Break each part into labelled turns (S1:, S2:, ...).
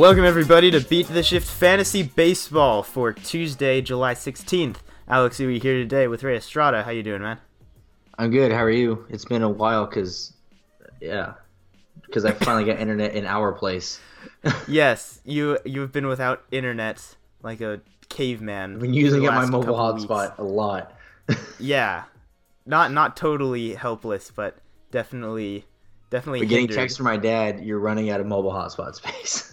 S1: Welcome everybody to Beat the Shift Fantasy Baseball for Tuesday, July 16th. Alex, who are here today with Ray Estrada. How you doing, man?
S2: I'm good. How are you? It's been a while because, yeah, because I finally got internet in our place.
S1: yes, you you've been without internet like a caveman.
S2: I've been using my mobile hotspot a lot.
S1: Yeah, not not totally helpless, but definitely definitely
S2: But getting
S1: hindered.
S2: text from my dad, you're running out of mobile hotspot space.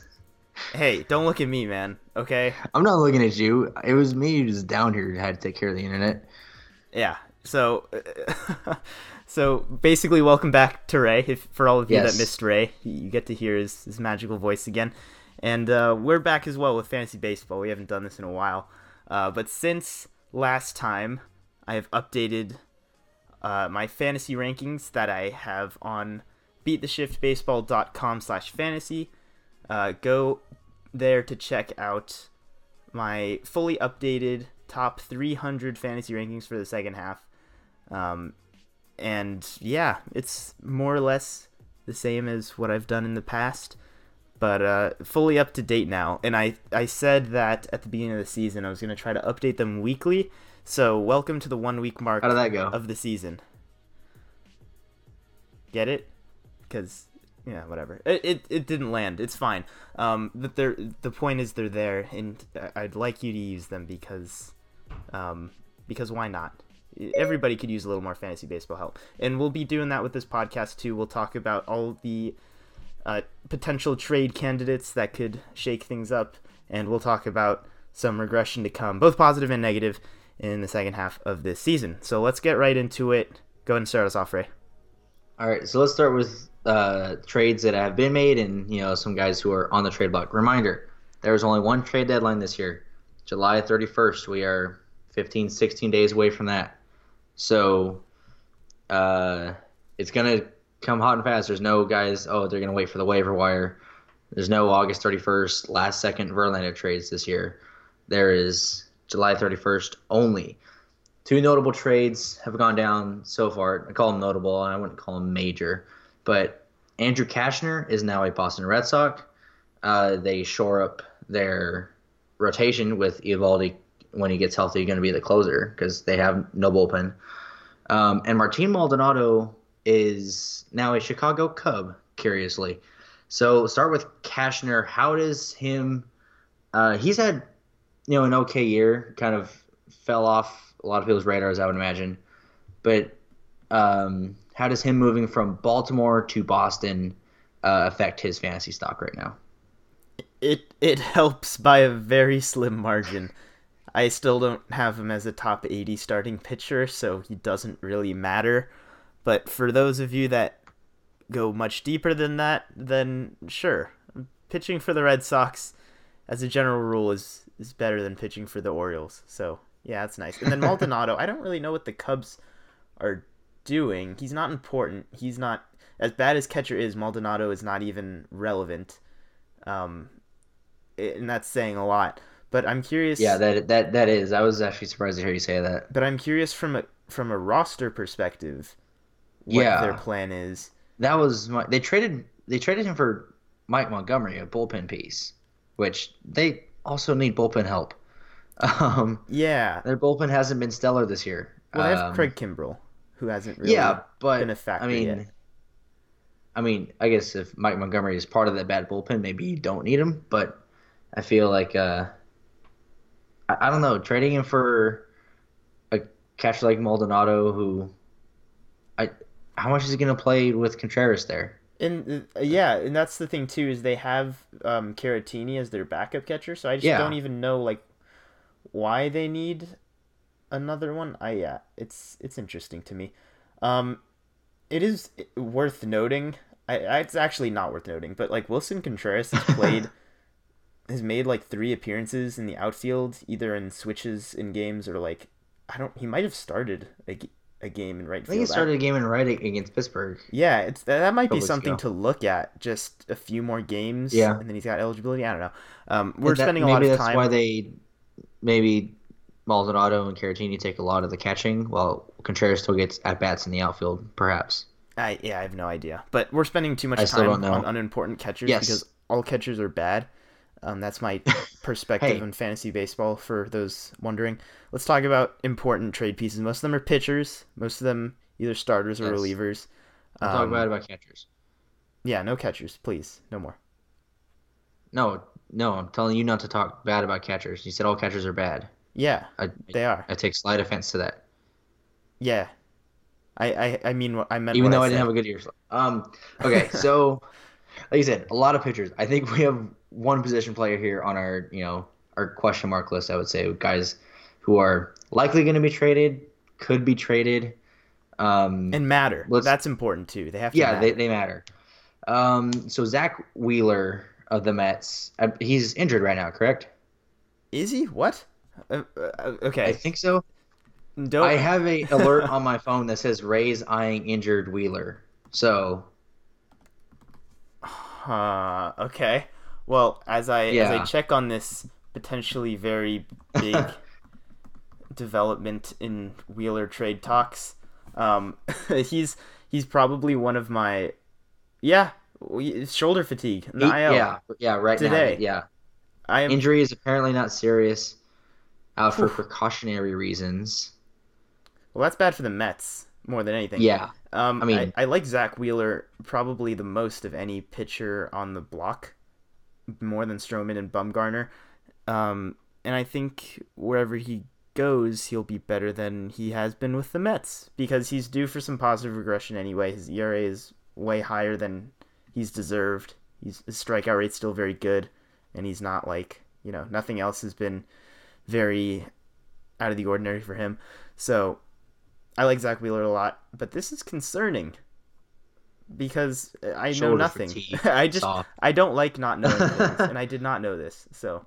S1: Hey, don't look at me, man. Okay.
S2: I'm not looking at you. It was me who's down here who had to take care of the internet.
S1: Yeah. So, so basically, welcome back to Ray. If for all of you
S2: Yes.
S1: that missed Ray, you get to hear his, his magical voice again. And uh, we're back as well with fantasy baseball. We haven't done this in a while, uh, but since last time, I have updated uh, my fantasy rankings that I have on beattheshiftbaseball.com/fantasy. Uh, go there to check out my fully updated top 300 fantasy rankings for the second half. Um, and yeah, it's more or less the same as what I've done in the past, but uh, fully up to date now. And I, I said that at the beginning of the season I was going to try to update them weekly. So welcome to the one week mark
S2: How did that go?
S1: of the season. Get it? Because yeah, whatever. It, it it didn't land. It's fine. Um, but they're the point is they're there, and I'd like you to use them because, um, because why not? Everybody could use a little more fantasy baseball help, and we'll be doing that with this podcast too. We'll talk about all the uh, potential trade candidates that could shake things up, and we'll talk about some regression to come, both positive and negative, in the second half of this season. So let's get right into it. Go ahead and start us off, Ray.
S2: All right, so let's start with uh, trades that have been made and you know some guys who are on the trade block. Reminder: there was only one trade deadline this year, July 31st. We are 15, 16 days away from that. So uh, it's gonna come hot and fast. There's no guys. Oh, they're gonna wait for the waiver wire. There's no August 31st last second Verlander trades this year. There is July 31st only. Two notable trades have gone down so far. I call them notable, and I wouldn't call them major. But Andrew Cashner is now a Boston Red Sox. Uh, they shore up their rotation with Eovaldi when he gets healthy, going to be the closer because they have no bullpen. Um, and Martin Maldonado is now a Chicago Cub, curiously. So start with Cashner. How does him? Uh, he's had you know an okay year. Kind of fell off a lot of people's radars, I would imagine. But um, how does him moving from Baltimore to Boston uh, affect his fantasy stock right now?
S1: It it helps by a very slim margin. I still don't have him as a top 80 starting pitcher, so he doesn't really matter. But for those of you that go much deeper than that, then sure. Pitching for the Red Sox, as a general rule, is, is better than pitching for the Orioles. So, yeah, that's nice. And then Maldonado, I don't really know what the Cubs are doing. He's not important. He's not. As bad as catcher is, Maldonado is not even relevant. Um, and that's saying a lot. But I'm curious.
S2: Yeah, that that that is. I was actually surprised to hear you say that.
S1: But I'm curious from a from a roster perspective, what
S2: Yeah.
S1: their plan is.
S2: That was my. They traded. They traded him for Mike Montgomery, a bullpen piece, which they also need bullpen help. Um,
S1: Yeah.
S2: their bullpen hasn't been stellar this year.
S1: Well, they have
S2: Um,
S1: Craig Kimbrel, who hasn't really.
S2: yeah, but
S1: been a factor
S2: I mean,
S1: yet.
S2: I mean, I guess if Mike Montgomery is part of that bad bullpen, maybe you don't need him. But I feel like uh, I, I don't know trading him for a catcher like Maldonado, who I how much is he going to play with Contreras there?
S1: And uh, yeah, and that's the thing too is they have um, Caratini as their backup catcher, so I just
S2: Yeah.
S1: don't even know like why they need another one. I yeah, it's it's interesting to me. Um, it is worth noting. I, I it's actually not worth noting, but like Willson Contreras has played, has made like three appearances in the outfield, either in switches in games or like I don't. He might have started a game in right
S2: I
S1: field.
S2: think he started a game in right against Pittsburgh.
S1: Yeah, it's that, that might be something
S2: ago.
S1: to look at. Just a few more games,
S2: Yeah.
S1: and then he's got eligibility. I don't know. Um, we're
S2: That-
S1: spending a lot of time.
S2: Maybe that's why they maybe Maldonado and Caratini take a lot of the catching, while Contreras still gets at bats in the outfield, perhaps.
S1: I yeah, I have no idea. But we're spending too much
S2: I
S1: time on unimportant catchers
S2: Yes.
S1: because all catchers are bad. Um, that's my perspective
S2: Hey.
S1: on fantasy baseball for those wondering. Let's talk about important trade pieces. Most of them are pitchers. Most of them either starters or
S2: Yes.
S1: relievers.
S2: I'll talk
S1: Um,
S2: bad about catchers.
S1: Yeah, no catchers, please. No more.
S2: No, no, I'm telling you not to talk bad about catchers. You said all catchers are bad.
S1: Yeah,
S2: I,
S1: they are.
S2: I take slight offense to that.
S1: Yeah. I, I, I mean what I meant.
S2: even though I,
S1: I
S2: didn't have a good year. Um, okay, so like you said, a lot of pitchers. I think we have one position player here on our, you know, our question mark list. I would say guys who are likely going to be traded, could be traded. Um,
S1: and matter. That's important too. They have to
S2: yeah,
S1: matter.
S2: they, they matter. Um, so Zack Wheeler of the Mets, uh, he's injured right now, correct?
S1: Is he? What? Uh, uh, okay.
S2: I think so.
S1: Don't.
S2: I have a alert on my phone that says Rays eyeing injured Wheeler. So
S1: Uh, okay. Well, as I as I check on this potentially very big development in Wheeler trade talks, um, he's he's probably one of my yeah we- shoulder fatigue. in the
S2: he-
S1: IL.
S2: yeah, yeah, right
S1: Today.
S2: now, yeah.
S1: I am
S2: Injury is apparently not serious. Out for
S1: Oof.
S2: precautionary reasons.
S1: well. That's bad for the Mets more than anything.
S2: Yeah,
S1: Um,
S2: I
S1: I
S2: mean-
S1: I, like Zack Wheeler probably the most of any pitcher on the block, more than Stroman and Bumgarner. Um, and I think wherever he goes, he'll be better than he has been with the Mets because he's due for some positive regression anyway. His ERA is way higher than he's deserved. He's, his strikeout rate's still very good, and he's not like you know nothing else has been very out of the ordinary for him. So I like Zack Wheeler a lot, but this is concerning because I know nothing.
S2: fatigue,
S1: I just
S2: soft.
S1: I don't like not knowing things, and I did not know this. So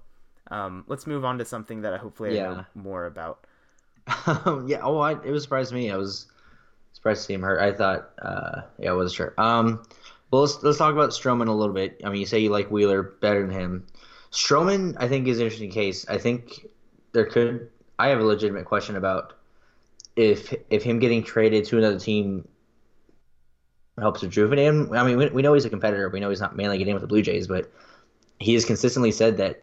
S1: um, let's move on to something that I hopefully I know more about.
S2: Um, yeah. Oh, I, it was surprised me. I was surprised to see him hurt. I thought, uh, yeah, I wasn't sure. Um, well, let's let's talk about Stroman a little bit. I mean, you say you like Wheeler better than him. Stroman, I think, is an interesting case. I think there could. I have a legitimate question about if if him getting traded to another team helps rejuvenate him. I mean, we, we know he's a competitor. We know he's not mainly getting with the Blue Jays, but he has consistently said that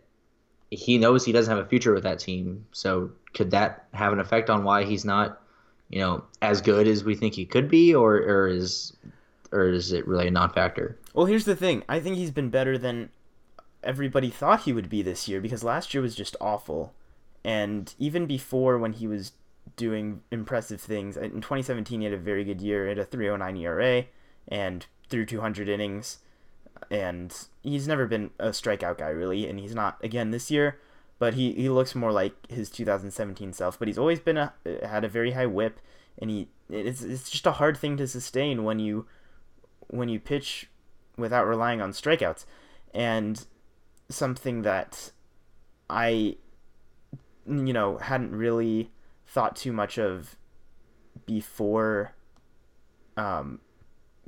S2: he knows he doesn't have a future with that team. So could that have an effect on why he's not, you know, as good as we think he could be, or or is or is it really a non-factor?
S1: Well, here's the thing. I think he's been better than everybody thought he would be this year because last year was just awful. And even before when he was doing impressive things, uh, in 2017 he had a very good year. at a 309 ERA and threw 200 innings. And he's never been a strikeout guy really, and he's not again this year. But he, he looks more like his 2017 self. But he's always been a uh, had a very high WHIP, and he it's it's just a hard thing to sustain when you when you pitch without relying on strikeouts. And something that I, you know, hadn't really thought too much of before, um,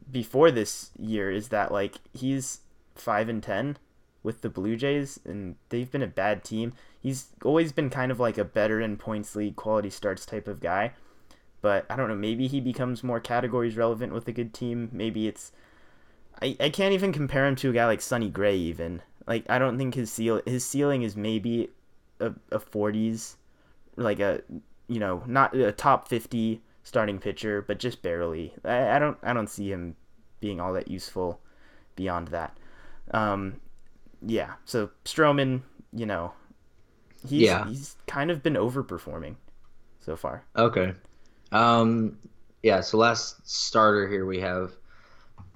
S1: before this year is that like he's five and ten with the Blue Jays, and they've been a bad team. He's always been kind of like a better in points league quality starts type of guy. But I don't know, maybe he becomes more categories relevant with a good team. Maybe it's I, I can't even compare him to a guy like Sonny Gray even. Like I don't think his seal his ceiling is maybe a, a 40s like a you know, not a top 50 starting pitcher, but just barely. I, I don't I don't see him being all that useful beyond that. Um yeah, so Stroman, you know, he's
S2: Yeah.
S1: he's kind of been overperforming so far.
S2: Okay. Um, yeah. So last starter here we have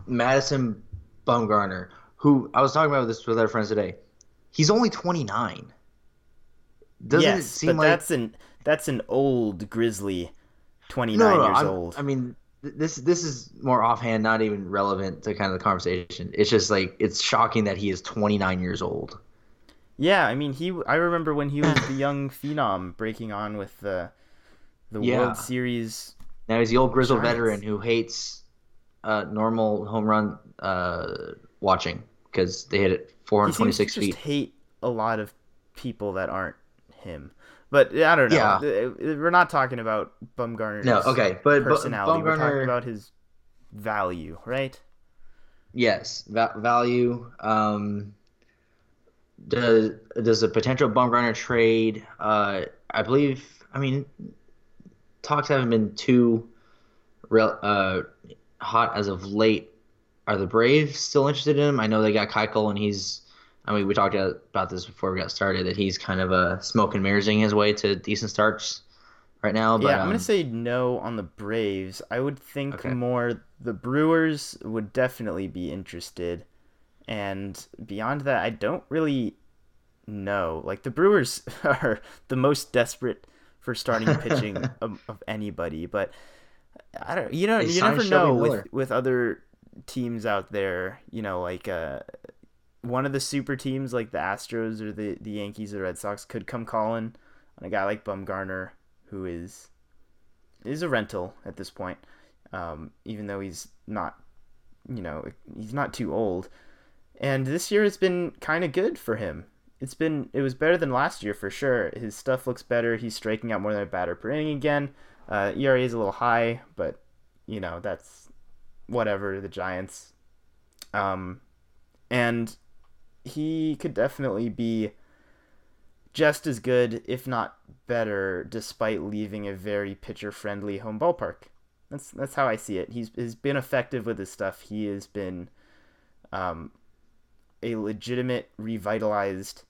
S2: Madison Bumgarner, who I was talking about this with our friends today. He's only 29. Doesn't
S1: yes,
S2: it seem
S1: but
S2: like
S1: that's an that's an old grizzly, twenty nine
S2: no,
S1: nine
S2: no,
S1: years
S2: I'm-
S1: old.
S2: I mean, this this is more offhand, not even relevant to kind of the conversation. It's just like it's shocking that he is 29 years old.
S1: yeah, I mean he. I remember when he was the young phenom breaking on with the the
S2: Yeah.
S1: World Series.
S2: Now he's the old grizzled
S1: Giants.
S2: veteran who hates uh, normal home run uh, watching because they hit it
S1: He seems to
S2: 426
S1: just
S2: feet.
S1: hate a lot of people that aren't him. But I don't know.
S2: Yeah.
S1: We're not talking about Bumgarner's
S2: No, okay, but, but
S1: personality. We're talking about his value, right?
S2: yes, va- value. Um, does does a potential Bumgarner trade? Uh, I believe. I mean, talks haven't been too real uh, hot as of late. Are the Braves still interested in him? I know they got Keuchel, and he's. I mean, we talked about this before we got started that he's kind of a smoke and mirrorsing his way to decent starts right now. But,
S1: yeah, I'm
S2: um,
S1: gonna say no on the Braves. I would think
S2: Okay.
S1: more the Brewers would definitely be interested, and beyond that, I don't really know. Like the Brewers are the most desperate for starting pitching of, of anybody, but I don't. You know,
S2: They
S1: you never
S2: Shelby
S1: know
S2: Miller.
S1: with with other teams out there. You know, like uh, one of the super teams like the Astros or the the Yankees or the Red Sox could come calling on a guy like Bumgarner, who is is a rental at this point, um, even though he's not, you know, he's not too old. And this year has been kind of good for him. It's been it was better than last year for sure. His stuff looks better. He's striking out more than a batter per inning again. Uh, ERA is a little high, but you know that's whatever. The Giants, um, and he could definitely be just as good, if not better, despite leaving a very pitcher-friendly home ballpark. That's that's how I see it. He's has been effective with his stuff. He has been um, a legitimate revitalized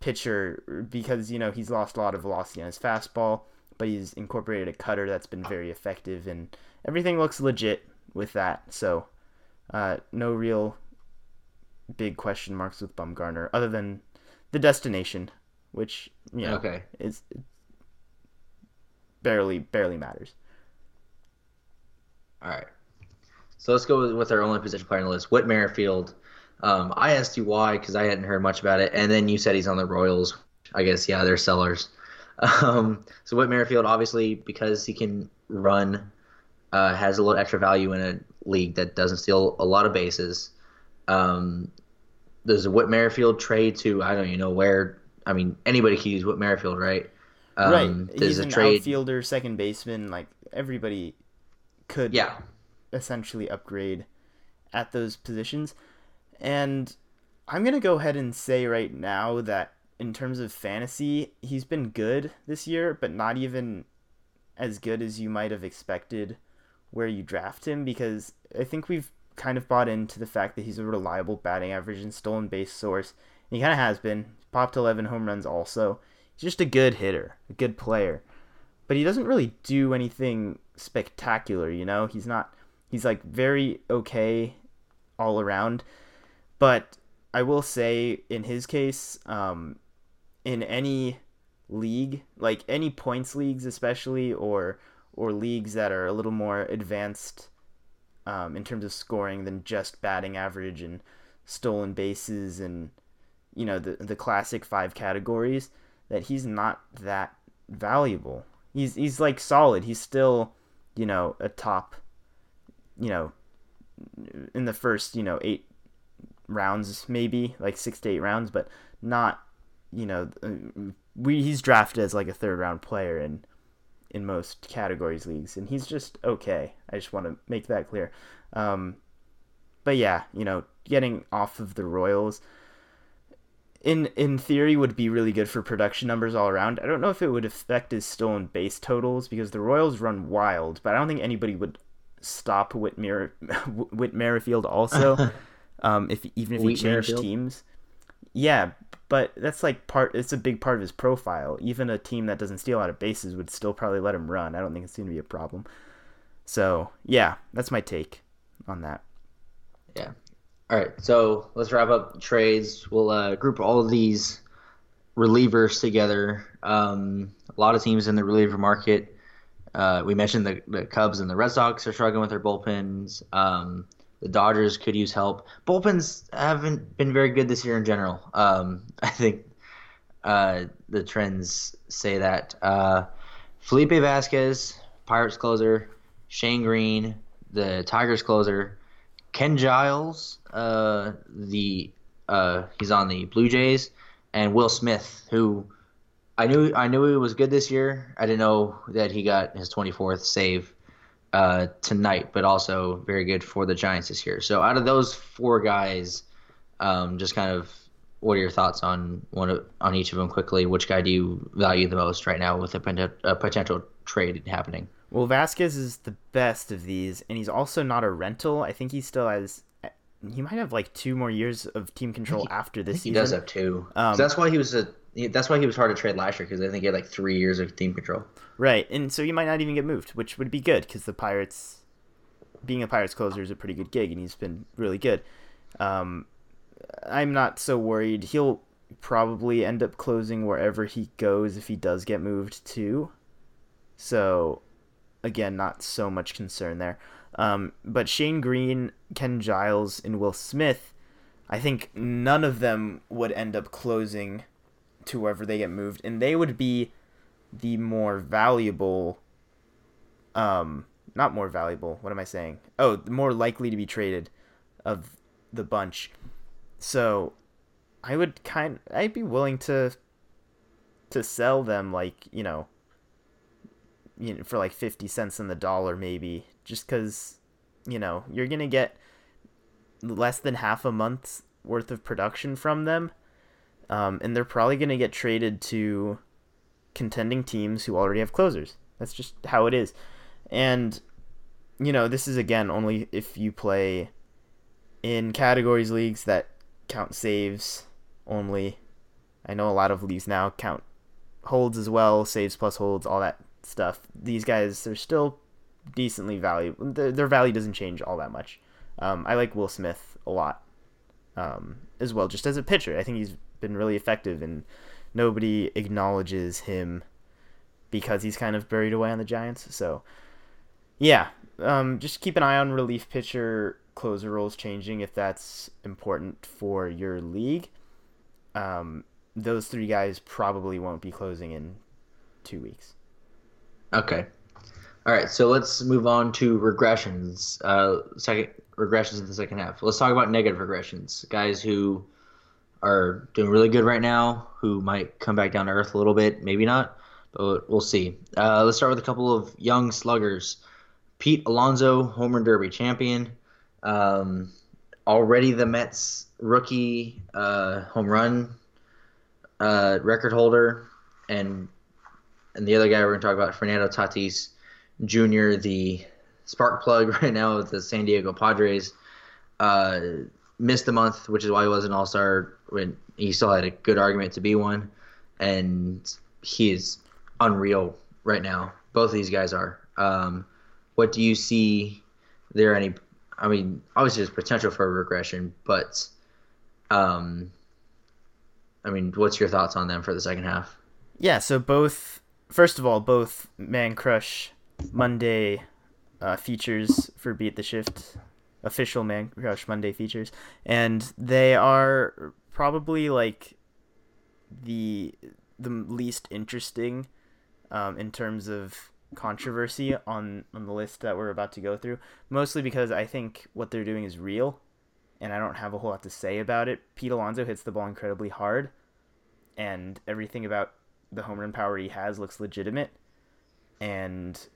S1: pitcher because you know he's lost a lot of velocity on his fastball, but he's incorporated a cutter that's been very effective, and everything looks legit with that. So, uh, no real big question marks with Bumgarner other than the destination, which you know
S2: Okay.
S1: is barely barely matters.
S2: All right. So let's go with, our only position player on the list, Whit Merrifield. Um, I asked you why because I hadn't heard much about it, and then you said he's on the Royals. I guess yeah, they're sellers. Um, so Whit Merrifield, obviously, because he can run, uh, has a little extra value in a league that doesn't steal a lot of bases. Um, there's a Whit Merrifield trade to I don't even know where. I mean, anybody can use Whit Merrifield, right? Um,
S1: right,
S2: There's
S1: he's
S2: a
S1: an
S2: trade.
S1: outfielder, second baseman. Like everybody could
S2: Yeah.
S1: essentially upgrade at those positions. And I'm going to go ahead and say right now that in terms of fantasy, he's been good this year, but not even as good as you might have expected where you draft him because I think we've kind of bought into the fact that he's a reliable batting average and stolen base source. And he kind of has been. Popped 11 home runs also. He's just a good hitter, a good player. But he doesn't really do anything spectacular, you know? He's not he's like very okay all around. But I will say in his case, um, in any league, like any points leagues especially or or leagues that are a little more advanced um, in terms of scoring than just batting average and stolen bases and you know the the classic five categories that he's not that valuable. He's he's like solid. He's still, you know, a top you know in the first, you know, 8 rounds maybe, like 6 to 8 rounds, but not, you know, we he's drafted as like a third round player in in most categories leagues and he's just okay. I just want to make that clear. Um but yeah, you know, getting off of the Royals in in theory would be really good for production numbers all around. I don't know if it would affect his stolen base totals because the Royals run wild, but I don't think anybody would stop Whit, Mer- Whit Merrifield also. um, if even if he
S2: Wheat
S1: changed
S2: Merrifield?
S1: teams, yeah, but that's like part. It's a big part of his profile. Even a team that doesn't steal a lot of bases would still probably let him run. I don't think it's going to be a problem. So yeah, that's my take on that.
S2: Yeah. All right. So let's wrap up trades. We'll uh, group all of these relievers together. Um, a lot of teams in the reliever market. Uh, we mentioned the, the Cubs and the Red Sox are struggling with their bullpens. Um, the Dodgers could use help. Bullpens haven't been very good this year in general. Um, I think uh, the trends say that. Uh, Felipe Vazquez, Pirates closer. Shane Greene, the Tigers closer. Ken Giles, uh, the uh, he's on the Blue Jays, and Will Smith, who I knew I knew he was good this year. I didn't know that he got his 24th save uh, tonight, but also very good for the Giants this year. So out of those four guys, um, just kind of what are your thoughts on one of, on each of them quickly? Which guy do you value the most right now with a, a potential trade happening?
S1: Well, Vazquez is the best of these, and he's also not a rental. I think he still has. He might have like two more years of team control
S2: he,
S1: after this
S2: he
S1: season.
S2: He does have two. Um, so that's why he was a. That's why he was hard to trade last year because I think he had like three years of team control.
S1: Right, and so he might not even get moved, which would be good because the Pirates, being a Pirates closer, is a pretty good gig, and he's been really good. Um, I'm not so worried. He'll probably end up closing wherever he goes if he does get moved to. So, again, not so much concern there. Um, but Shane Greene, Ken Giles, and Will Smith, I think none of them would end up closing to wherever they get moved, and they would be the more valuable. Um, not more valuable. What am I saying? Oh, the more likely to be traded of the bunch. So I would kind I'd be willing to to sell them like, you know, you know for like 50 cents in the dollar maybe just cuz you know, you're to get less than half a month's worth of production from them. Um, and they're probably going to get traded to contending teams who already have closers. That's just how it is. And you know, this is again only if you play in categories leagues that count saves only. I know a lot of leagues now count holds as well, saves plus holds, all that stuff. These guys, they're still decently valuable. Their, their value doesn't change all that much. Um, I like Will Smith a lot um, as well, just as a pitcher. I think he's been really effective, and nobody acknowledges him because he's kind of buried away on the Giants. So, yeah, um, just keep an eye on relief pitcher closer roles changing if that's important for your league. Um, those three guys probably won't be closing in two weeks.
S2: Okay. All right, so let's move on to regressions. Uh, second regressions in the second half. Let's talk about negative regressions. Guys who are doing really good right now, who might come back down to earth a little bit, maybe not, but we'll see. Uh, let's start with a couple of young sluggers. Pete Alonso, home run derby champion. Um, already the Mets rookie uh, home run uh, record holder, and and the other guy we're going to talk about, Fernando Tatis Jr., the spark plug right now with the San Diego Padres. Uh, missed the month, which is why he was an All Star. When he still had a good argument to be one, and he is unreal right now. Both of these guys are. Um, what do you see? There any I mean, obviously there's potential for a regression, but um, I mean, what's your thoughts on them for the second half?
S1: Yeah, so both, first of all, both Man Crush Monday uh, features for Beat the Shift, official Man Crush Monday features, and they are probably like the the least interesting um, in terms of controversy on on the list that we're about to go through mostly because i think what they're doing is real and i don't have a whole lot to say about it. Pete alonso hits the ball incredibly hard and everything about the home run power he has looks legitimate and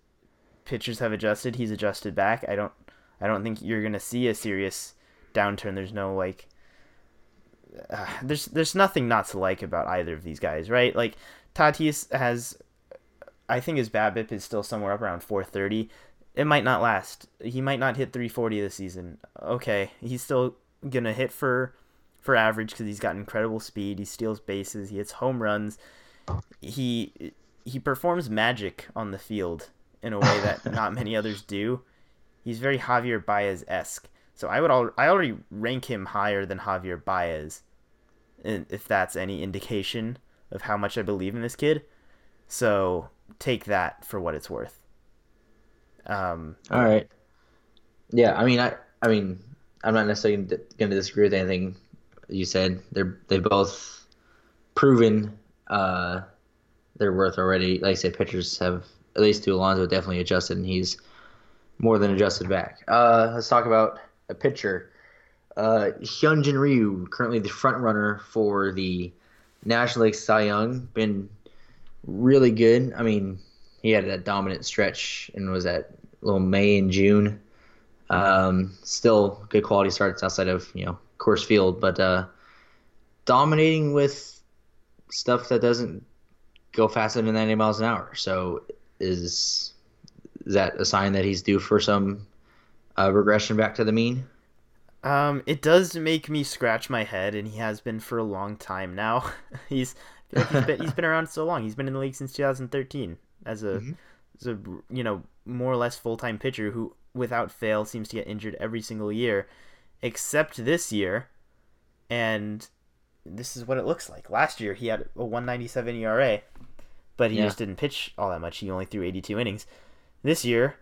S1: pitchers have adjusted. He's adjusted back. I don't i don't think you're to see a serious downturn. There's no like uh, there's there's nothing not to like about either of these guys right like tatis has I think his BABIP is still somewhere up around 430. It might not last. He might not hit 340 this season. Okay, he's still gonna hit for for average because he's got incredible speed. He steals bases. He hits home runs. He he performs magic on the field in a way that not many others do. He's very Javier Baez esque. So I would al- I already rank him higher than Javier Baez, if that's any indication of how much I believe in this kid. So take that for what it's worth. Um,
S2: All right. Yeah, I mean, I, I mean, I'm not necessarily going to disagree with anything you said. They're they've both proven uh, their worth already. Like I said, pitchers have at least to Alonso definitely adjusted, and he's more than adjusted back. Uh, let's talk about a pitcher. Uh, Hyunjin Ryu, currently the front runner for the National League Cy Young, been really good. I mean, he had that dominant stretch and was at little May and June. Um, still good quality starts outside of you know Coors Field, but uh, dominating with stuff that doesn't go faster than 90 miles an hour. So is, is that a sign that he's due for some uh, regression back to the mean?
S1: Um, it does make me scratch my head, and he has been for a long time now. he's like he's been he's been around so long. He's been in the league since 2013 as a mm-hmm. as a you know more or less full time pitcher who without fail seems to get injured every single year, except this year, and this is what it looks like. Last year he had a 197 ERA, but he yeah. just didn't pitch all that much. He only threw 82 innings. This year,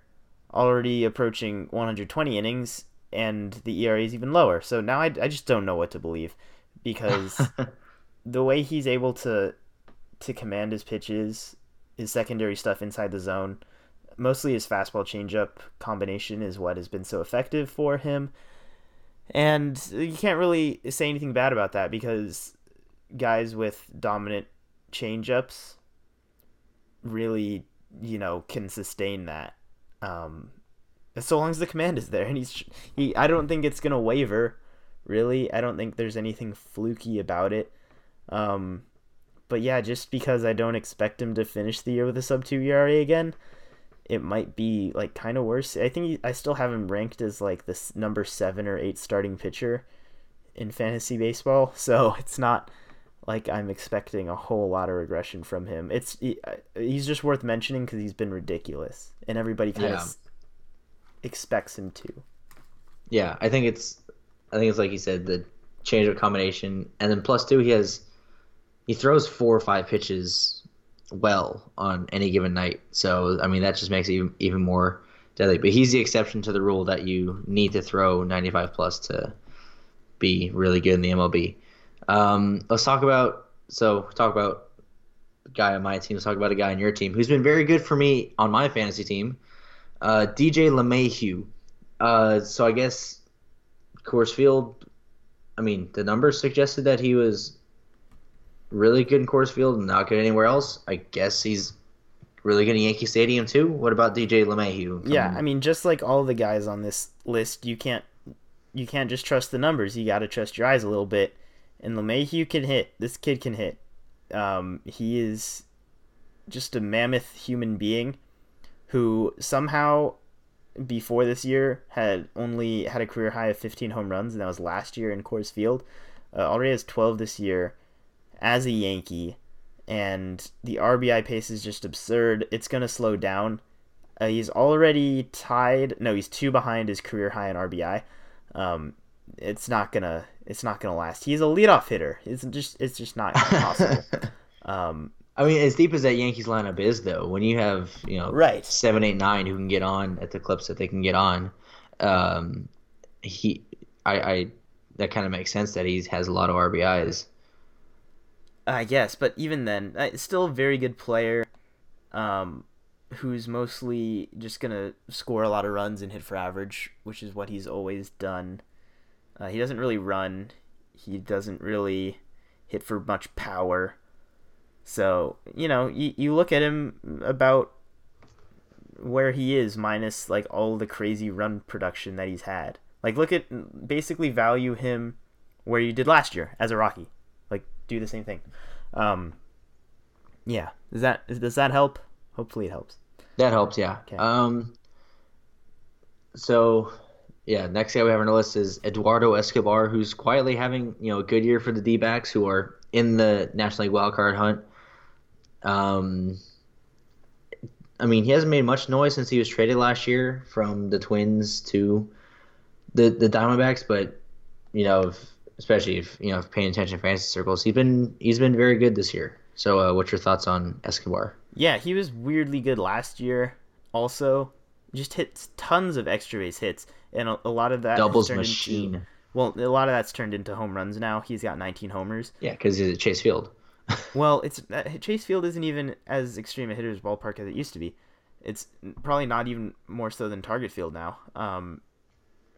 S1: already approaching 120 innings, and the ERA is even lower. So now I, I just don't know what to believe because the way he's able to to command his pitches, his secondary stuff inside the zone, mostly his fastball changeup combination is what has been so effective for him. And you can't really say anything bad about that because guys with dominant changeups really, you know, can sustain that. Um, so long as the command is there, and he's he. I don't think it's gonna waver. Really, I don't think there's anything fluky about it. Um, but yeah, just because I don't expect him to finish the year with a sub two ERA again, it might be like kind of worse. I think he, I still have him ranked as like this number seven or eight starting pitcher in fantasy baseball. So it's not like I'm expecting a whole lot of regression from him. It's he, uh, he's just worth mentioning because he's been ridiculous, and everybody kind yeah. of expects him to.
S2: Yeah, I think it's I think it's like you said the changeup combination, and then plus two he has he throws four or five pitches well on any given night. So I mean that just makes it even, even more deadly. But he's the exception to the rule that you need to throw 95 plus to be really good in the MLB. Um, let's talk about so talk about a guy on my team. Let's talk about a guy on your team who's been very good for me on my fantasy team, uh, DJ LeMahieu. Uh, so I guess Coors Field. I mean, the numbers suggested that he was really good in Coors Field and not good anywhere else, I guess he's really good in Yankee Stadium too. What about DJ LeMahieu?
S1: Yeah, I mean, just like all the guys on this list, you can't you can't just trust the numbers. You got to trust your eyes a little bit. And LeMahieu can hit. This kid can hit. Um, he is just a mammoth human being who somehow before this year had only had a career high of 15 home runs, and that was last year in Coors Field. Uh, already has 12 this year as a Yankee, and the RBI pace is just absurd. It's going to slow down. Uh, he's already tied. No, he's two behind his career high in RBI. Um, it's not gonna. It's not gonna last. He's a leadoff hitter. It's just. It's just not possible. um,
S2: I mean, as deep as that Yankees lineup is, though, when you have you know
S1: right
S2: seven, eight, nine who can get on at the clips that they can get on, um, he, I, I that kind of makes sense that he has a lot of RBIs.
S1: I guess, but even then, uh, still a very good player. Um, who's mostly just gonna score a lot of runs and hit for average, which is what he's always done. Uh, he doesn't really run. He doesn't really hit for much power. So you know, you, you look at him about where he is minus like all the crazy run production that he's had. Like look at basically value him where you did last year as a Rocky Like, do the same thing. Um, yeah, does that does that help? Hopefully, it helps.
S2: That helps. Yeah. Okay. Um. So, yeah, next guy we have on the list is Eduardo Escobar, who's quietly having you know a good year for the D-backs, who are in the National League wildcard hunt. Um. I mean, he hasn't made much noise since he was traded last year from the Twins to the the Diamondbacks, but you know, if especially if you know if paying attention to fantasy circles. He's been he's been very good this year. So, uh, what's your thoughts on Escobar?
S1: Yeah, he was weirdly good last year. Also, just hits tons of extra base hits, and a, a lot of that
S2: doubles machine.
S1: Into, well, a lot of that's turned into home runs now. He's got 19 homers.
S2: Yeah, because he's at Chase Field.
S1: well, it's uh, Chase Field isn't even as extreme a hitter's ballpark as it used to be. It's probably not even more so than Target Field now. Um,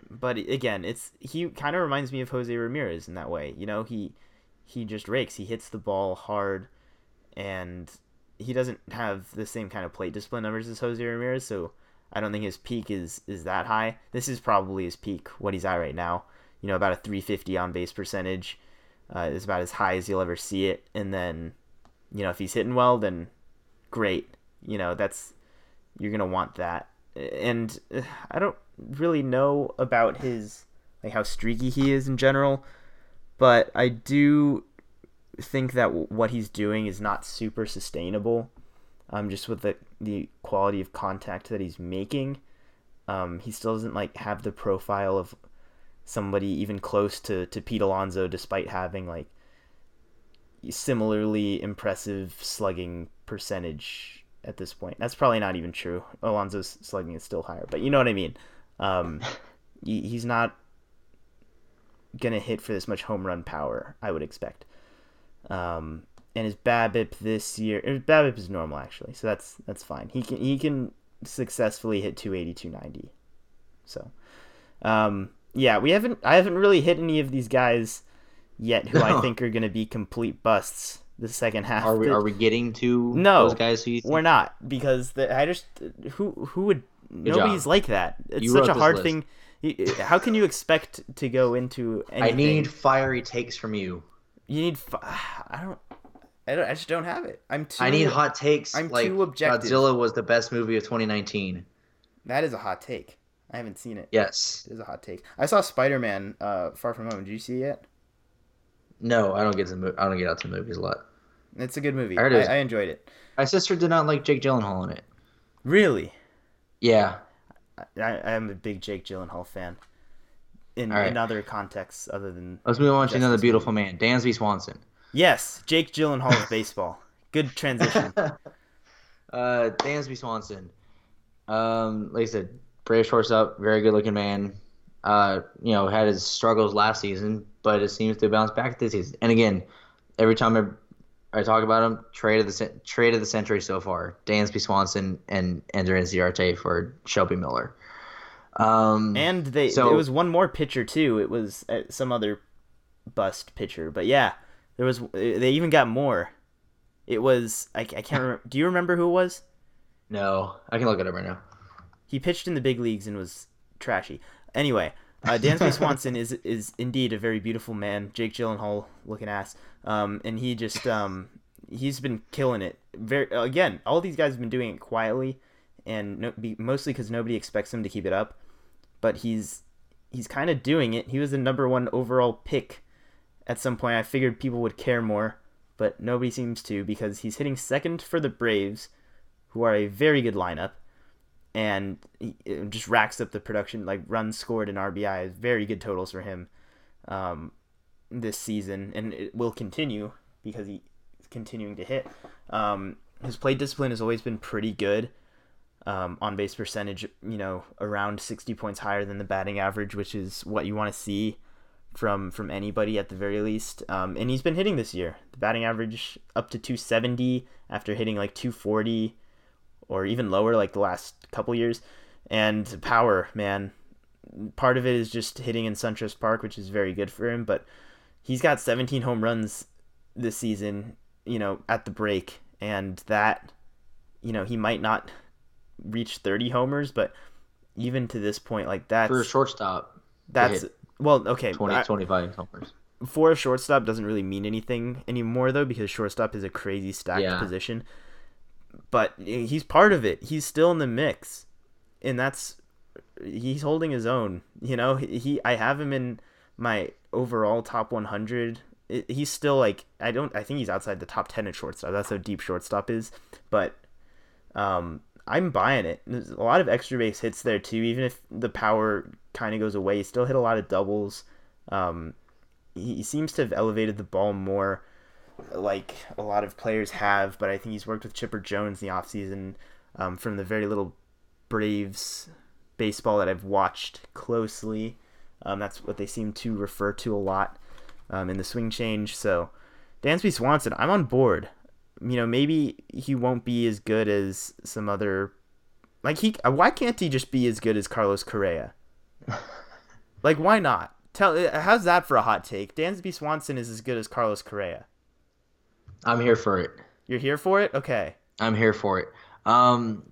S1: but again, it's he kind of reminds me of Jose Ramirez in that way. You know, he he just rakes. He hits the ball hard, and he doesn't have the same kind of plate discipline numbers as Jose Ramirez. So I don't think his peak is is that high. This is probably his peak, what he's at right now. You know, about a 350 on base percentage. uh, is about as high as you'll ever see it. And then, you know, if he's hitting well, then great. You know, that's you're gonna want that. And uh, I don't really know about his like how streaky he is in general, but I do think that what he's doing is not super sustainable. Um, just with the the quality of contact that he's making, um, he still doesn't like have the profile of somebody even close to to Pete Alonso, despite having like similarly impressive slugging percentage at this point. That's probably not even true. Alonso's slugging is still higher, but you know what I mean. Um, he's not gonna hit for this much home run power. I would expect. Um, and his BABIP this year, BABIP is normal actually, so that's that's fine. He can he can successfully hit 280, 290. So, um, yeah, we haven't I haven't really hit any of these guys yet who I think are going to be complete busts the second half.
S2: Are we are we getting to
S1: no,
S2: those guys? Who
S1: we're not because the, I just who who would Good nobody's job. like that. It's you such a hard thing. How can you expect to go into anything?
S2: I need fiery takes from you.
S1: You need. Fi- I don't. I don't. I just don't have it. I'm too.
S2: I need hot takes.
S1: I'm
S2: like,
S1: too objective.
S2: Godzilla was the best movie of 2019.
S1: That is a hot take. I haven't seen it.
S2: Yes,
S1: it is a hot take. I saw Spider Man uh, Far From Home. Did you see it?
S2: No, I don't get to. Mo- I don't get out to movies a lot.
S1: It's a good movie. I, I, I enjoyed it.
S2: My sister did not like Jake Gyllenhaal in it.
S1: Really?
S2: Yeah.
S1: I, am a big Jake Gyllenhaal fan. In, right. in other contexts other than
S2: let's move on to another beautiful man, Dansby Swanson.
S1: Yes, Jake Gyllenhaal of baseball. Good transition. uh,
S2: Dansby Swanson. Um, like I said, Brave shortstop, very good looking man. Uh, you know, had his struggles last season, but it seems to bounce back this season. And again, every time I, I talk about him, trade of the trade of the century so far: Dansby Swanson and Ender Inciarte for Shelby Miller. Um,
S1: and they so, it was one more pitcher too. It was uh, some other bust pitcher, but yeah, there was. They even got more. It was I, I can't remember. Do you remember who it was?
S2: No, I can look at it up right now.
S1: He pitched in the big leagues and was trashy. Anyway, uh, Dansby Swanson is is indeed a very beautiful man. Jake Gyllenhaal looking ass. Um, and he just um, he's been killing it. Very again, all these guys have been doing it quietly, and no, be, mostly because nobody expects him to keep it up but he's he's kind of doing it. He was the number one overall pick at some point. I figured people would care more, but nobody seems to because he's hitting second for the Braves, who are a very good lineup, and he just racks up the production like runs scored and RBI very good totals for him um, this season, and it will continue because he's continuing to hit. Um, his play discipline has always been pretty good um, on base percentage, you know, around 60 points higher than the batting average, which is what you want to see from from anybody at the very least. Um, and he's been hitting this year. The batting average up to 270 after hitting like 240 or even lower like the last couple years. And power, man. Part of it is just hitting in SunTrust Park, which is very good for him, but he's got 17 home runs this season, you know, at the break and that you know, he might not reach 30 homers, but even to this point, like that's
S2: for a shortstop.
S1: That's well, okay.
S2: 20, I, 25 homers.
S1: For a shortstop doesn't really mean anything anymore though, because shortstop is a crazy stacked yeah. position. But he's part of it. He's still in the mix, and that's he's holding his own. You know, he I have him in my overall top 100 he's still like I don't I think he's outside the top 10 at shortstop. That's how deep shortstop is. But um I'm buying it. There's a lot of extra base hits there too. Even if the power kind of goes away, he still hit a lot of doubles. Um, he, he seems to have elevated the ball more, like a lot of players have. But I think he's worked with Chipper Jones in the offseason um, from the very little Braves baseball that I've watched closely. Um, that's what they seem to refer to a lot um, in the swing change. So, Dansby Swanson, I'm on board you know, maybe he won't be as good as some other. Like he, why can't he just be as good as Carlos Correa? like, why not? Tell how's that for a hot take? Dansby Swanson is as good as Carlos Correa.
S2: I'm here for it.
S1: You're here for it? Okay.
S2: I'm here for it. Um,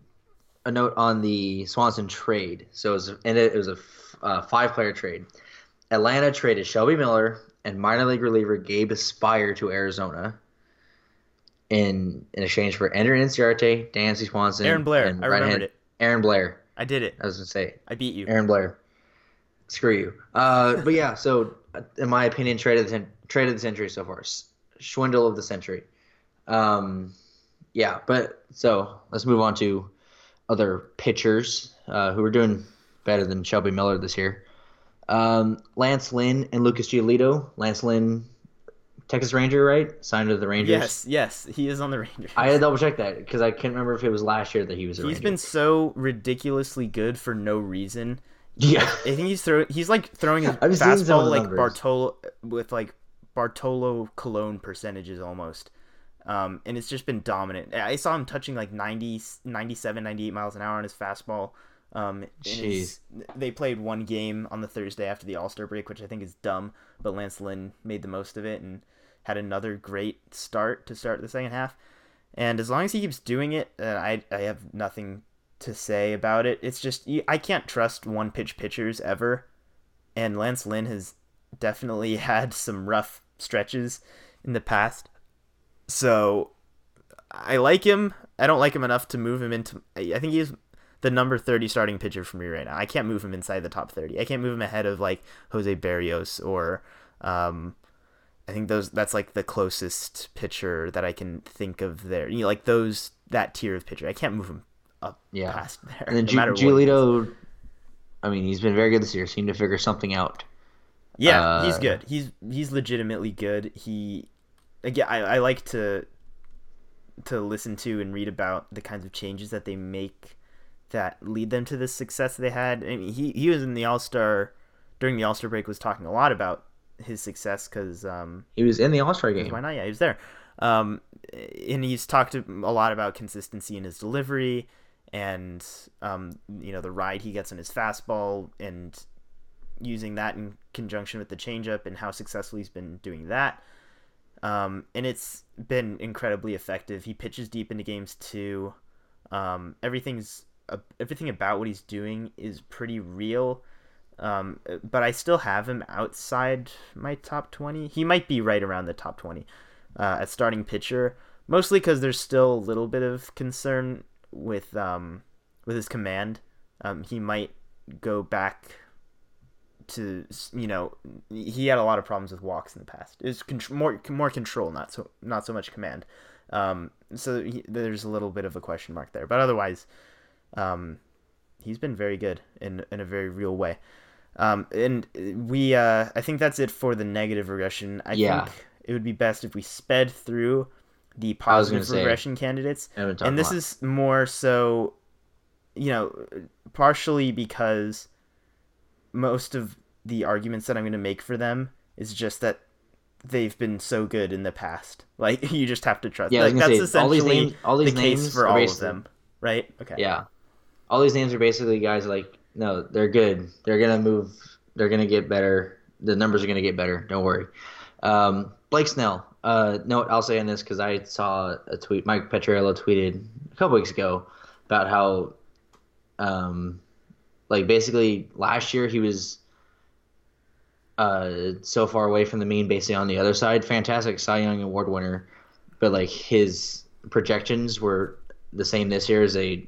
S2: a note on the Swanson trade. So it was, and it was a uh, five player trade. Atlanta traded Shelby Miller, and minor league reliever Gabe Speier to Arizona in in exchange for Ender Inciarte, Dansby Swanson,
S1: Aaron Blair. I remembered it.
S2: Aaron Blair.
S1: I did it.
S2: I was gonna say
S1: I beat you.
S2: Aaron Blair. Screw you. Uh, but yeah, so in my opinion, trade of the trade of the century so far, swindle of the century. Um, yeah, but so let's move on to other pitchers uh, who are doing better than Shelby Miller this year. Um, Lance Lynn and Lucas Giolito. Lance Lynn, Texas Ranger, right? Signed to the Rangers.
S1: Yes, yes, he is on the Rangers.
S2: I had to double check that because I can't remember if it was last year that he was a
S1: He's
S2: Ranger.
S1: been so ridiculously good for no reason.
S2: yeah.
S1: I think he's throwing. He's like throwing his
S2: I've seen some of
S1: fastball like
S2: numbers.
S1: Bartolo with like Bartolo Colon percentages almost. Um, and it's just been dominant. I saw him touching like 90, 97, 98 miles an hour on his fastball. Um, his- they played one game on the Thursday after the All Star break, which I think is dumb. But Lance Lynn made the most of it and had another great start to start the second half. And as long as he keeps doing it, uh, I I have nothing to say about it. It's just I can't trust one pitch pitchers ever, and Lance Lynn has definitely had some rough stretches in the past. So I like him. I don't like him enough to move him into. I think he's the number thirty starting pitcher for me right now. I can't move him inside the top thirty. I can't move him ahead of like Jose Berrios or. Um, I think those that's like the closest pitcher that I can think of there. You know, like those that tier of pitcher. I can't move him up
S2: Yeah.
S1: past there.
S2: And then
S1: no
S2: Gi-
S1: matter what he does.
S2: Giolito, I mean, he's been very good this year. Seemed to figure something out.
S1: Yeah, he's
S2: Uh,
S1: good. He's he's legitimately good. He again, I, I like to to listen to and read about the kinds of changes that they make that lead them to the success they had. I mean, he he was in the All Star during the All Star break was talking a lot about his success because um,
S2: He was in the All Star game.
S1: why not? Yeah, he was there. Um, and he's talked a lot about consistency in his delivery and um, you know the ride he gets on his fastball and using that in conjunction with the changeup and how successful he's been doing that. Um, and it's been incredibly effective. He pitches deep into games too. Um, everything's uh, everything about what he's doing is pretty real. Um, but I still have him outside my top 20. He might be right around the top 20 uh, at starting pitcher, mostly because there's still a little bit of concern with um, with his command. Um, he might go back to you know he had a lot of problems with walks in the past. It's con- more more control, not so not so much command. Um, so he, there's a little bit of a question mark there, but otherwise, um, he's been very good in in a very real way. Um, and we, uh, I think that's it for the negative regression. I
S2: Yeah.
S1: think it would be best if we sped through the
S2: I was gonna
S1: positive
S2: say,
S1: regression candidates.
S2: Haven't talked
S1: And this is more so, you know, partially because most of the arguments that I'm going to make for them is just that they've been so good in the past. Like you just have to trust.
S2: Yeah,
S1: like, that's
S2: say, all these
S1: essentially
S2: names- all these
S1: the case
S2: names
S1: for all of them, right? Okay.
S2: Yeah. All these names are basically guys like, no, they're good. They're to move. They're to get better. The numbers are to get better. Don't worry. Um, Blake Snell. Uh, no, I'll say on this because I saw a tweet. Mike Petriello tweeted a couple weeks ago about how, um, like basically last year he was uh, so far away from the mean, basically on the other side. Fantastic Cy Young Award winner, but like his projections were the same this year as they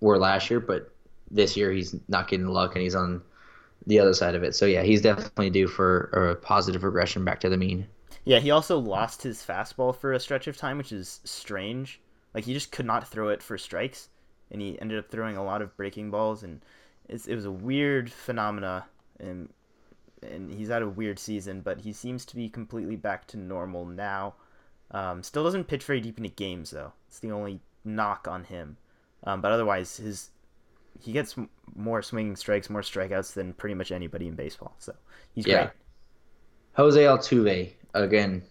S2: were last year, but this year he's not getting luck and he's on the other side of it. So yeah, he's definitely due for a positive regression back to the mean.
S1: Yeah, he also lost his fastball for a stretch of time, which is strange. Like he just could not throw it for strikes, and he ended up throwing a lot of breaking balls, and it was a weird phenomena. And and he's had a weird season, but he seems to be completely back to normal now. Um, still doesn't pitch very deep into games though. It's the only knock on him. Um, but otherwise, his he gets more swinging strikes, more strikeouts than pretty much anybody in baseball. So he's
S2: Yeah.
S1: great.
S2: Jose Altuve again.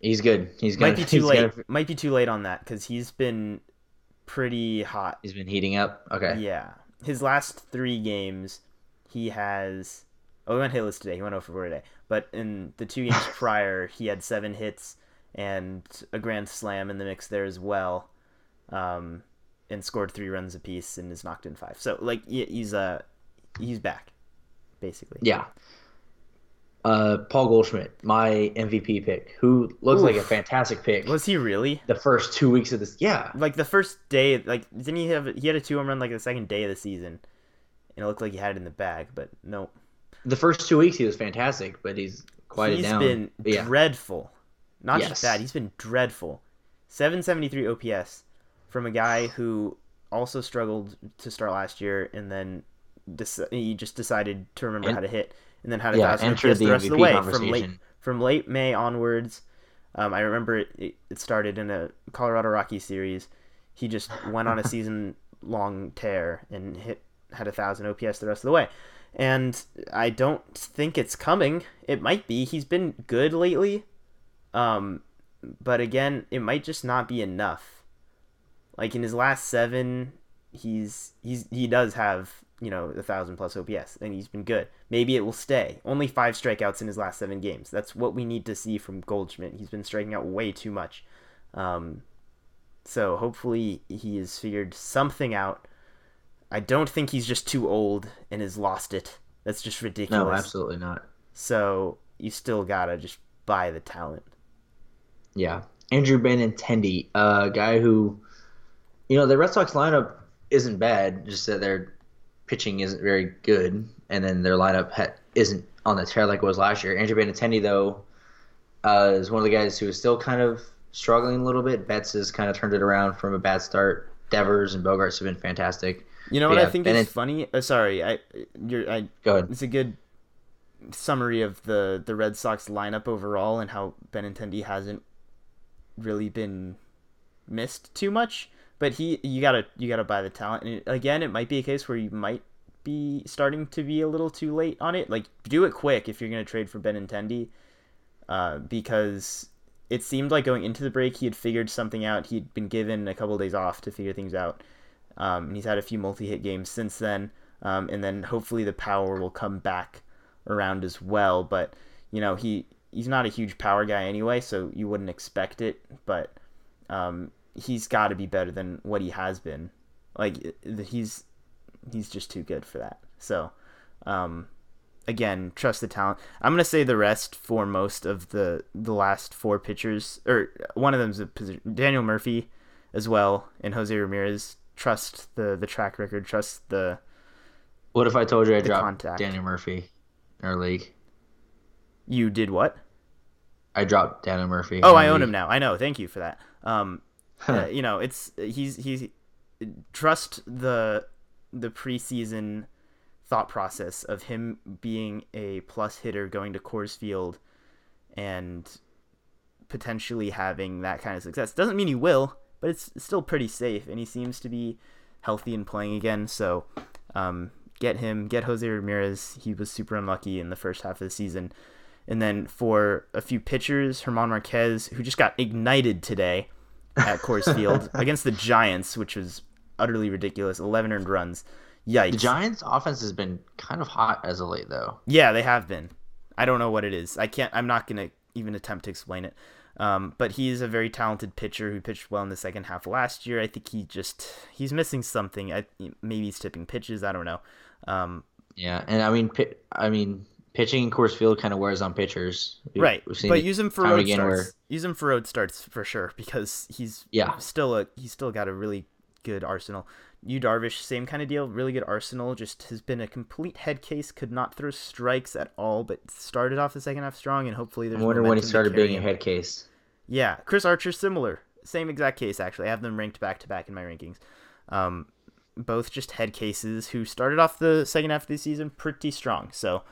S2: He's good. He's gonna
S1: might be too late.
S2: gonna-
S1: Might be too late on that because he's been pretty hot.
S2: he's been heating up. Okay.
S1: Yeah, his last three games, he has. Oh, he went hitless today. He went over four today. But in the two games prior, he had seven hits and a grand slam in the mix there as well, um, and scored three runs apiece and is knocked in five. So like he's uh he's back, basically.
S2: Yeah. Uh, Paul Goldschmidt, my MVP pick, who looks like a fantastic pick.
S1: Was he really?
S2: the first two weeks of this, yeah,
S1: Like the first day, like didn't he have? He had a two home run like the second day of the season, and it looked like he had it in the bag, but no.
S2: the first two weeks he was fantastic, but he's quieted
S1: He's
S2: down.
S1: been
S2: yeah,
S1: dreadful. Not
S2: Yes.
S1: just that, he's been dreadful. 773 OPS from a guy who also struggled to start last year and then dec- he just decided to remember
S2: And-
S1: how to hit and then had a
S2: yeah,
S1: thousand OPS
S2: the
S1: the rest of the
S2: MVP
S1: way from late from late May onwards. Um, I remember it, it, started in a Colorado Rockies series. He just went on a season long tear and hit had a thousand OPS the rest of the way. And I don't think it's coming. It might be. He's been good lately. Um, but again, it might just not be enough. Like in his last seven, he's he's he does have you know a thousand plus OPS, and he's been good. Maybe it will stay. Only five strikeouts in his last seven games. That's what we need to see from Goldschmidt. He's been striking out way too much. Um, so hopefully he has figured something out. I don't think he's just too old and has lost it. That's just ridiculous.
S2: no, absolutely not.
S1: So you still gotta just buy the talent.
S2: Yeah, Andrew Benintendi, a guy who, you know, the Red Sox lineup isn't bad, just that their pitching isn't very good, and then their lineup ha- isn't on the tear like it was last year. Andrew Benintendi, though, uh, is one of the guys who is still kind of struggling a little bit. Betts has kind of turned it around from a bad start. Devers and Bogaerts have been fantastic.
S1: You know
S2: But
S1: what I think
S2: Bennett-
S1: is funny? Uh, sorry, I you're I
S2: Go ahead.
S1: it's a good summary of the the Red Sox lineup overall and how Benintendi hasn't really been missed too much. But he, you gotta you gotta buy the talent. And again, it might be a case where you might be starting to be a little too late on it. Like do it quick if you're gonna trade for Benintendi, uh, because it seemed like going into the break he had figured something out. He'd been given a couple days off to figure things out. Um, and he's had a few multi-hit games since then. Um, and then hopefully the power will come back around as well. But you know he he's not a huge power guy anyway, so you wouldn't expect it. But um, he's got to be better than what he has been. Like he's he's just too good for that. So um, again, trust the talent. I'm gonna say the rest for most of the the last four pitchers, or one of them's a position, Daniel Murphy as well, and Jose Ramirez. Trust the the track record. Trust the
S2: What if I told you I dropped
S1: contact.
S2: Daniel Murphy in our league?
S1: you did what?
S2: I dropped Daniel Murphy.
S1: Oh, I own
S2: league.
S1: him now. I know. Thank you for that. Um, uh, you know, it's he's he's trust the the preseason thought process of him being a plus hitter going to Coors Field and potentially having that kind of success. Doesn't mean he will, but it's still pretty safe, and he seems to be healthy and playing again. So, um, get him, get Jose Ramirez. He was super unlucky in the first half of the season. And then for a few pitchers, German Marquez, who just got ignited today at Coors Field against the Giants, which was utterly ridiculous. 11 earned runs. Yikes.
S2: The Giants' offense has been kind of hot as of late, though.
S1: Yeah, they have been. I don't know what it is. I can't. I'm not gonna even attempt to explain it. Um, but he's a very talented pitcher who pitched well in the second half last year. I think he just he's missing something. I maybe he's tipping pitches. I don't know. Um,
S2: Yeah, and I mean, I mean, pitching in Coors Field kind of wears on pitchers. We-
S1: right,
S2: we've seen
S1: but use him for road
S2: again
S1: starts.
S2: where-
S1: Use him for road starts for sure because he's
S2: Yeah.
S1: still a he's still got a really good arsenal. Yu Darvish, same kind of deal, really good arsenal. Just has been a complete head case. Could not throw strikes at all, but started off the second half strong, and hopefully there's.
S2: I wonder when he started being a head case.
S1: Yeah, Chris Archer, similar. Same exact case, actually. I have them ranked back to back in my rankings. Um, both just head cases who started off the second half of the season pretty strong. So,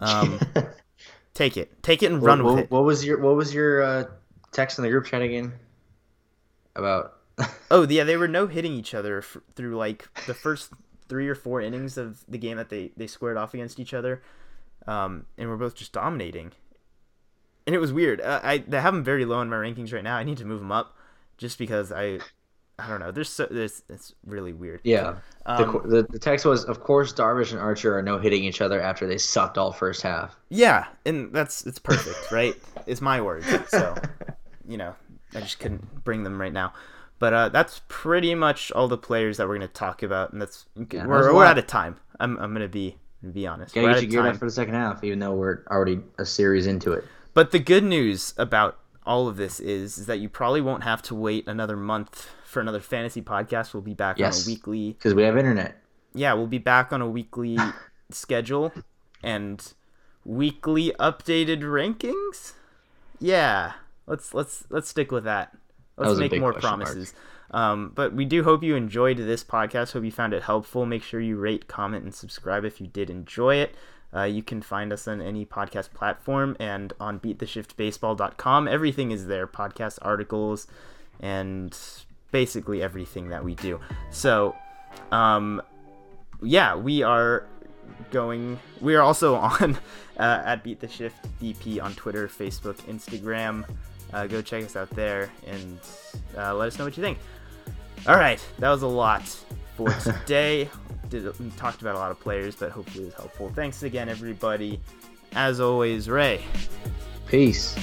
S1: um, take it, take it, and run
S2: what,
S1: with
S2: what,
S1: it.
S2: what was your What was your uh, text in the group chat again? About
S1: Oh, yeah, they were no hitting each other f- through like the first three or four innings of the game that they they squared off against each other, um, and we're both just dominating. And it was weird. Uh, I I have them very low in my rankings right now. I need to move them up, just because I, I don't know. There's so there's it's really weird.
S2: yeah.
S1: Um,
S2: the, the the text was, of course, Darvish and Archer are no hitting each other after they sucked all first half.
S1: Yeah, and that's it's perfect, right? It's my words, so you know I just couldn't bring them right now. But uh, that's pretty much all the players that we're gonna talk about, and that's
S2: that was
S1: we're we're out of time. I'm I'm gonna be To be honest,
S2: Gotta
S1: We're
S2: get you geared
S1: time.
S2: up for the second half, even though we're already a series into it.
S1: But the good news about all of this is, is that you probably won't have to wait another month for another fantasy podcast. We'll be back
S2: Yes.
S1: on a weekly.
S2: Because we have internet.
S1: Yeah, we'll be back on a weekly schedule and weekly updated rankings. Yeah, let's let's let's stick with that. Let's
S2: a
S1: make more promises. Um, but we do hope you enjoyed this podcast. Hope you found it helpful. Make sure you rate, comment, and subscribe if you did enjoy it. Uh, you can find us on any podcast platform and on beattheshiftbaseball.com. Everything is there podcast articles and basically everything that we do. So, um, yeah, we are going. We are also on uh, at Beat the Shift DP on Twitter, Facebook, Instagram. Uh, go check us out there and uh, let us know what you think. All right, that was a lot for today. Did we talked about a lot of players, but hopefully it was helpful. Thanks again, everybody. As always, Ray.
S2: Peace.